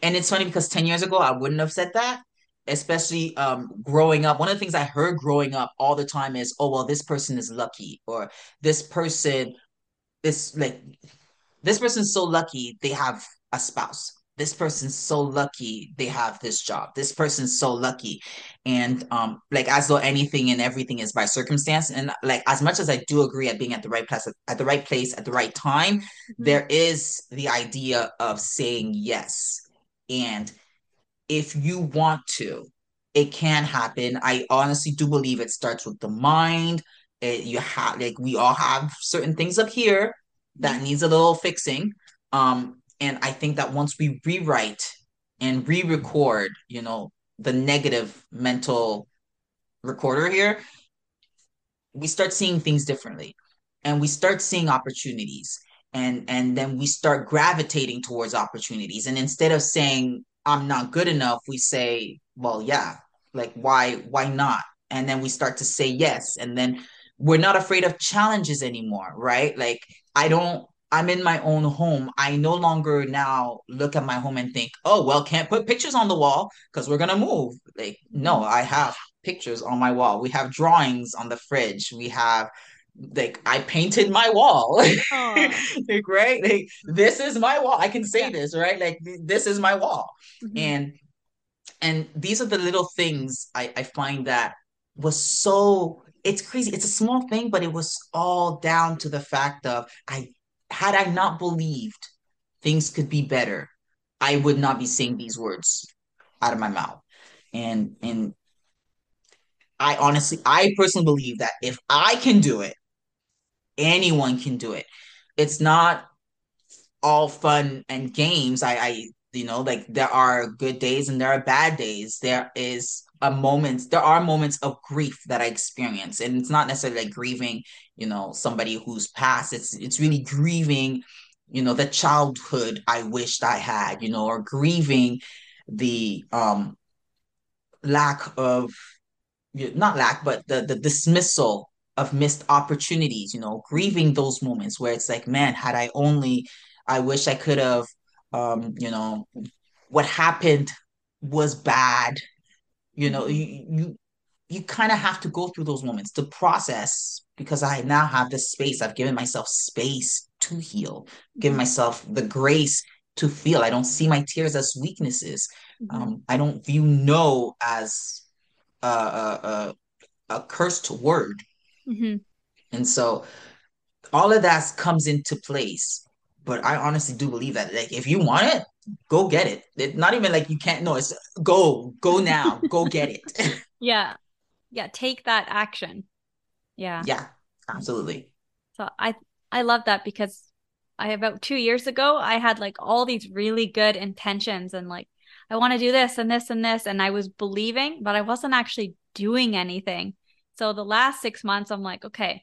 Speaker 1: and it's funny because 10 years ago, I wouldn't have said that especially um growing up one of the things i heard growing up all the time is oh well this person is lucky or this person this like this person's so lucky they have a spouse. This person's so lucky they have this job. This person's so lucky. And um like as though anything and everything is by circumstance. And like as much as i do agree at being at the right place at the right place at the right time mm-hmm. there is the idea of saying yes. And if you want to it can happen. I honestly do believe it starts with the mind. It, you have like we all have certain things up here that mm-hmm. needs a little fixing. Um and I think that once we rewrite and re-record, you know, the negative mental recorder here, we start seeing things differently. And we start seeing opportunities. And and then we start gravitating towards opportunities. And instead of saying i'm not good enough we say well yeah like why why not and then we start to say yes and then we're not afraid of challenges anymore right like i don't I'm in my own home. I no longer now look at my home and think, oh, well, can't put pictures on the wall because we're going to move. Like, no, I have pictures on my wall. We have drawings on the fridge. We have, like, I painted my wall. like, right? Like, this is my wall. I can say yeah. this, right? Like, this is my wall. Mm-hmm. And, and these are the little things I, I find that was so it's crazy. It's a small thing, but it was all down to the fact of I had I not believed things could be better, I would not be saying these words out of my mouth. And and I honestly, I personally believe that if I can do it, anyone can do it. It's not all fun and games. I, I you know, like there are good days and there are bad days. There is a moment there are moments of grief that i experience and it's not necessarily like grieving you know somebody who's passed it's it's really grieving you know the childhood i wished i had you know or grieving the um lack of not lack but the the dismissal of missed opportunities you know grieving those moments where it's like man had i only i wish i could have um you know what happened was bad. You know you you, you kind of have to go through those moments to process because i now have this space. I've given myself space to heal given mm-hmm. myself the grace to feel. I don't see my tears as weaknesses. Mm-hmm. um, i don't view no as a, a, a, a cursed word mm-hmm. and so all of that comes into place but i honestly do believe that like if you want it go get it. It's not even like you can't. No, it's go, go now, go get it.
Speaker 2: yeah, yeah. Take that action. Yeah.
Speaker 1: Yeah. Absolutely.
Speaker 2: So I I love that because I about two years ago I had like all these really good intentions and like I want to do this and this and this and I was believing, but I wasn't actually doing anything. So the last six months, I'm like, okay,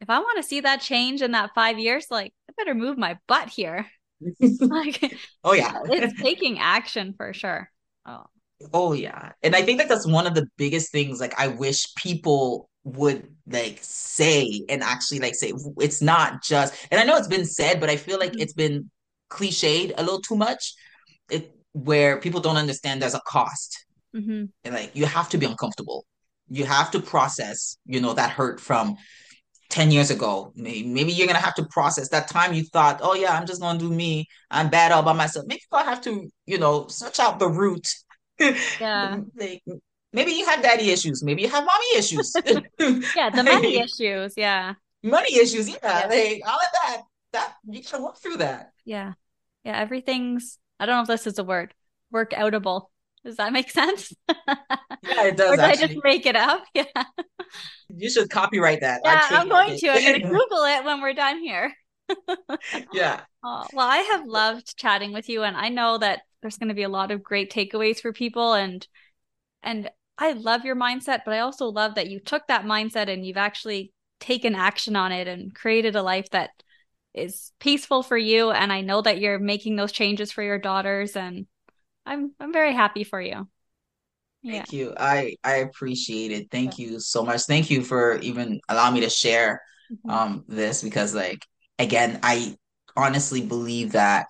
Speaker 2: if I want to see that change in that five years, like I better move my butt here. like,
Speaker 1: oh yeah,
Speaker 2: it's taking action for sure. Oh.
Speaker 1: Oh yeah. And I think that that's one of the biggest things like I wish people would like say and actually like say it's not just and I know it's been said, but I feel like mm-hmm. it's been cliched a little too much. It where people don't understand there's a cost. Mm-hmm. And like you have to be uncomfortable. You have to process, you know, that hurt from 10 years ago. Maybe, you're gonna have to process that time you thought, oh yeah, I'm just gonna do me. I'm bad all by myself. Maybe you have to, you know, search out the root.
Speaker 2: Yeah.
Speaker 1: like, maybe you have daddy issues. Maybe you have mommy issues.
Speaker 2: yeah, the money issues. Yeah.
Speaker 1: Money issues. Yeah. yeah. Like all of that. That you can work through that.
Speaker 2: Yeah. Yeah. Everything's I don't know if this is a word. Work outable. Does that make sense?
Speaker 1: yeah, it does.
Speaker 2: or did actually. I just make it up? Yeah.
Speaker 1: You should copyright that.
Speaker 2: Yeah, I'm going to. I'm going to Google it when we're done here.
Speaker 1: yeah.
Speaker 2: Oh, well, I have loved chatting with you, and I know that there's going to be a lot of great takeaways for people, and and I love your mindset, but I also love that you took that mindset and you've actually taken action on it and created a life that is peaceful for you. And I know that you're making those changes for your daughters, and I'm I'm very happy for you.
Speaker 1: Thank you. I I appreciate it. Thank you so much. Thank you for even allowing me to share mm-hmm. um this because like again, I honestly believe that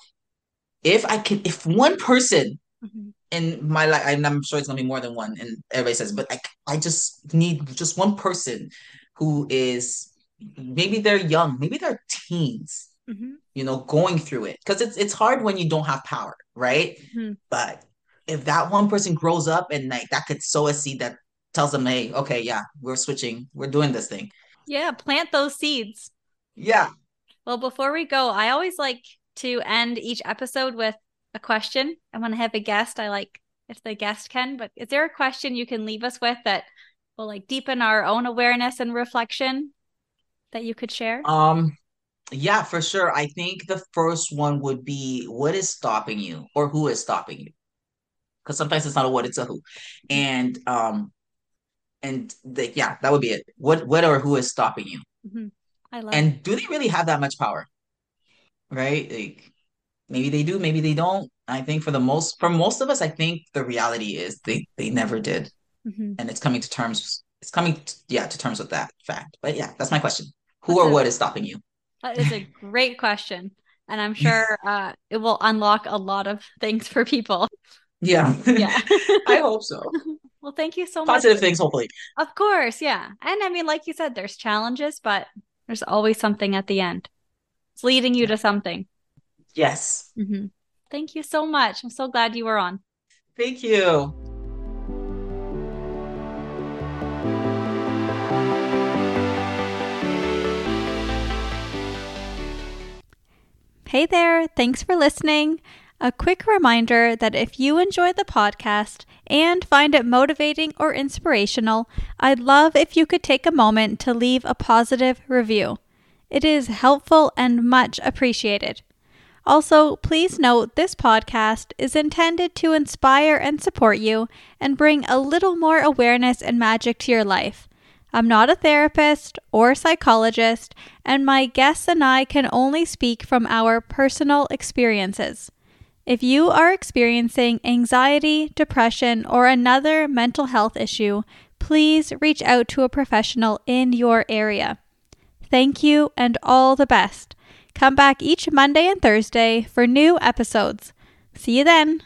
Speaker 1: if I could if one person mm-hmm. in my life and I'm sure it's gonna be more than one and everybody says, but I I just need just one person who is maybe they're young, maybe they're teens, mm-hmm. you know, going through it. Because it's it's hard when you don't have power, right? Mm-hmm. But if that one person grows up and like that could sow a seed that tells them, hey, okay, yeah, we're switching, we're doing this thing.
Speaker 2: Yeah, plant those seeds.
Speaker 1: Yeah.
Speaker 2: Well, before we go, I always like to end each episode with a question. I want to have a guest, I like if the guest can, but is there a question you can leave us with that will like deepen our own awareness and reflection that you could share?
Speaker 1: Um yeah, for sure. I think the first one would be what is stopping you or who is stopping you? Because sometimes it's not a what, it's a who. And um and the, yeah, that would be it. What what or who is stopping you? Mm-hmm. I love and do they really have that much power? Right? Like maybe they do, maybe they don't. I think for the most for most of us, I think the reality is they they never did. Mm-hmm. And it's coming to terms it's coming to, yeah to terms with that fact. But yeah, that's my question. Who that's or what is stopping you?
Speaker 2: That is a great question. And I'm sure uh, it will unlock a lot of things for people.
Speaker 1: Yeah.
Speaker 2: Yeah.
Speaker 1: I hope so.
Speaker 2: Well, thank you so
Speaker 1: Positive much. Positive things, hopefully.
Speaker 2: Of course. Yeah. And I mean, like you said, there's challenges, but there's always something at the end. It's leading you to something.
Speaker 1: Yes.
Speaker 2: Mm-hmm. Thank you so much. I'm so glad you were on.
Speaker 1: Thank you.
Speaker 2: Hey there, thanks for listening. A quick reminder that if you enjoy the podcast and find it motivating or inspirational, I'd love if you could take a moment to leave a positive review. It is helpful and much appreciated. Also, please note this podcast is intended to inspire and support you and bring a little more awareness and magic to your life. I'm not a therapist or psychologist, and my guests and I can only speak from our personal experiences. If you are experiencing anxiety, depression, or another mental health issue, please reach out to a professional in your area. Thank you and all the best. Come back each Monday and Thursday for new episodes. See you then.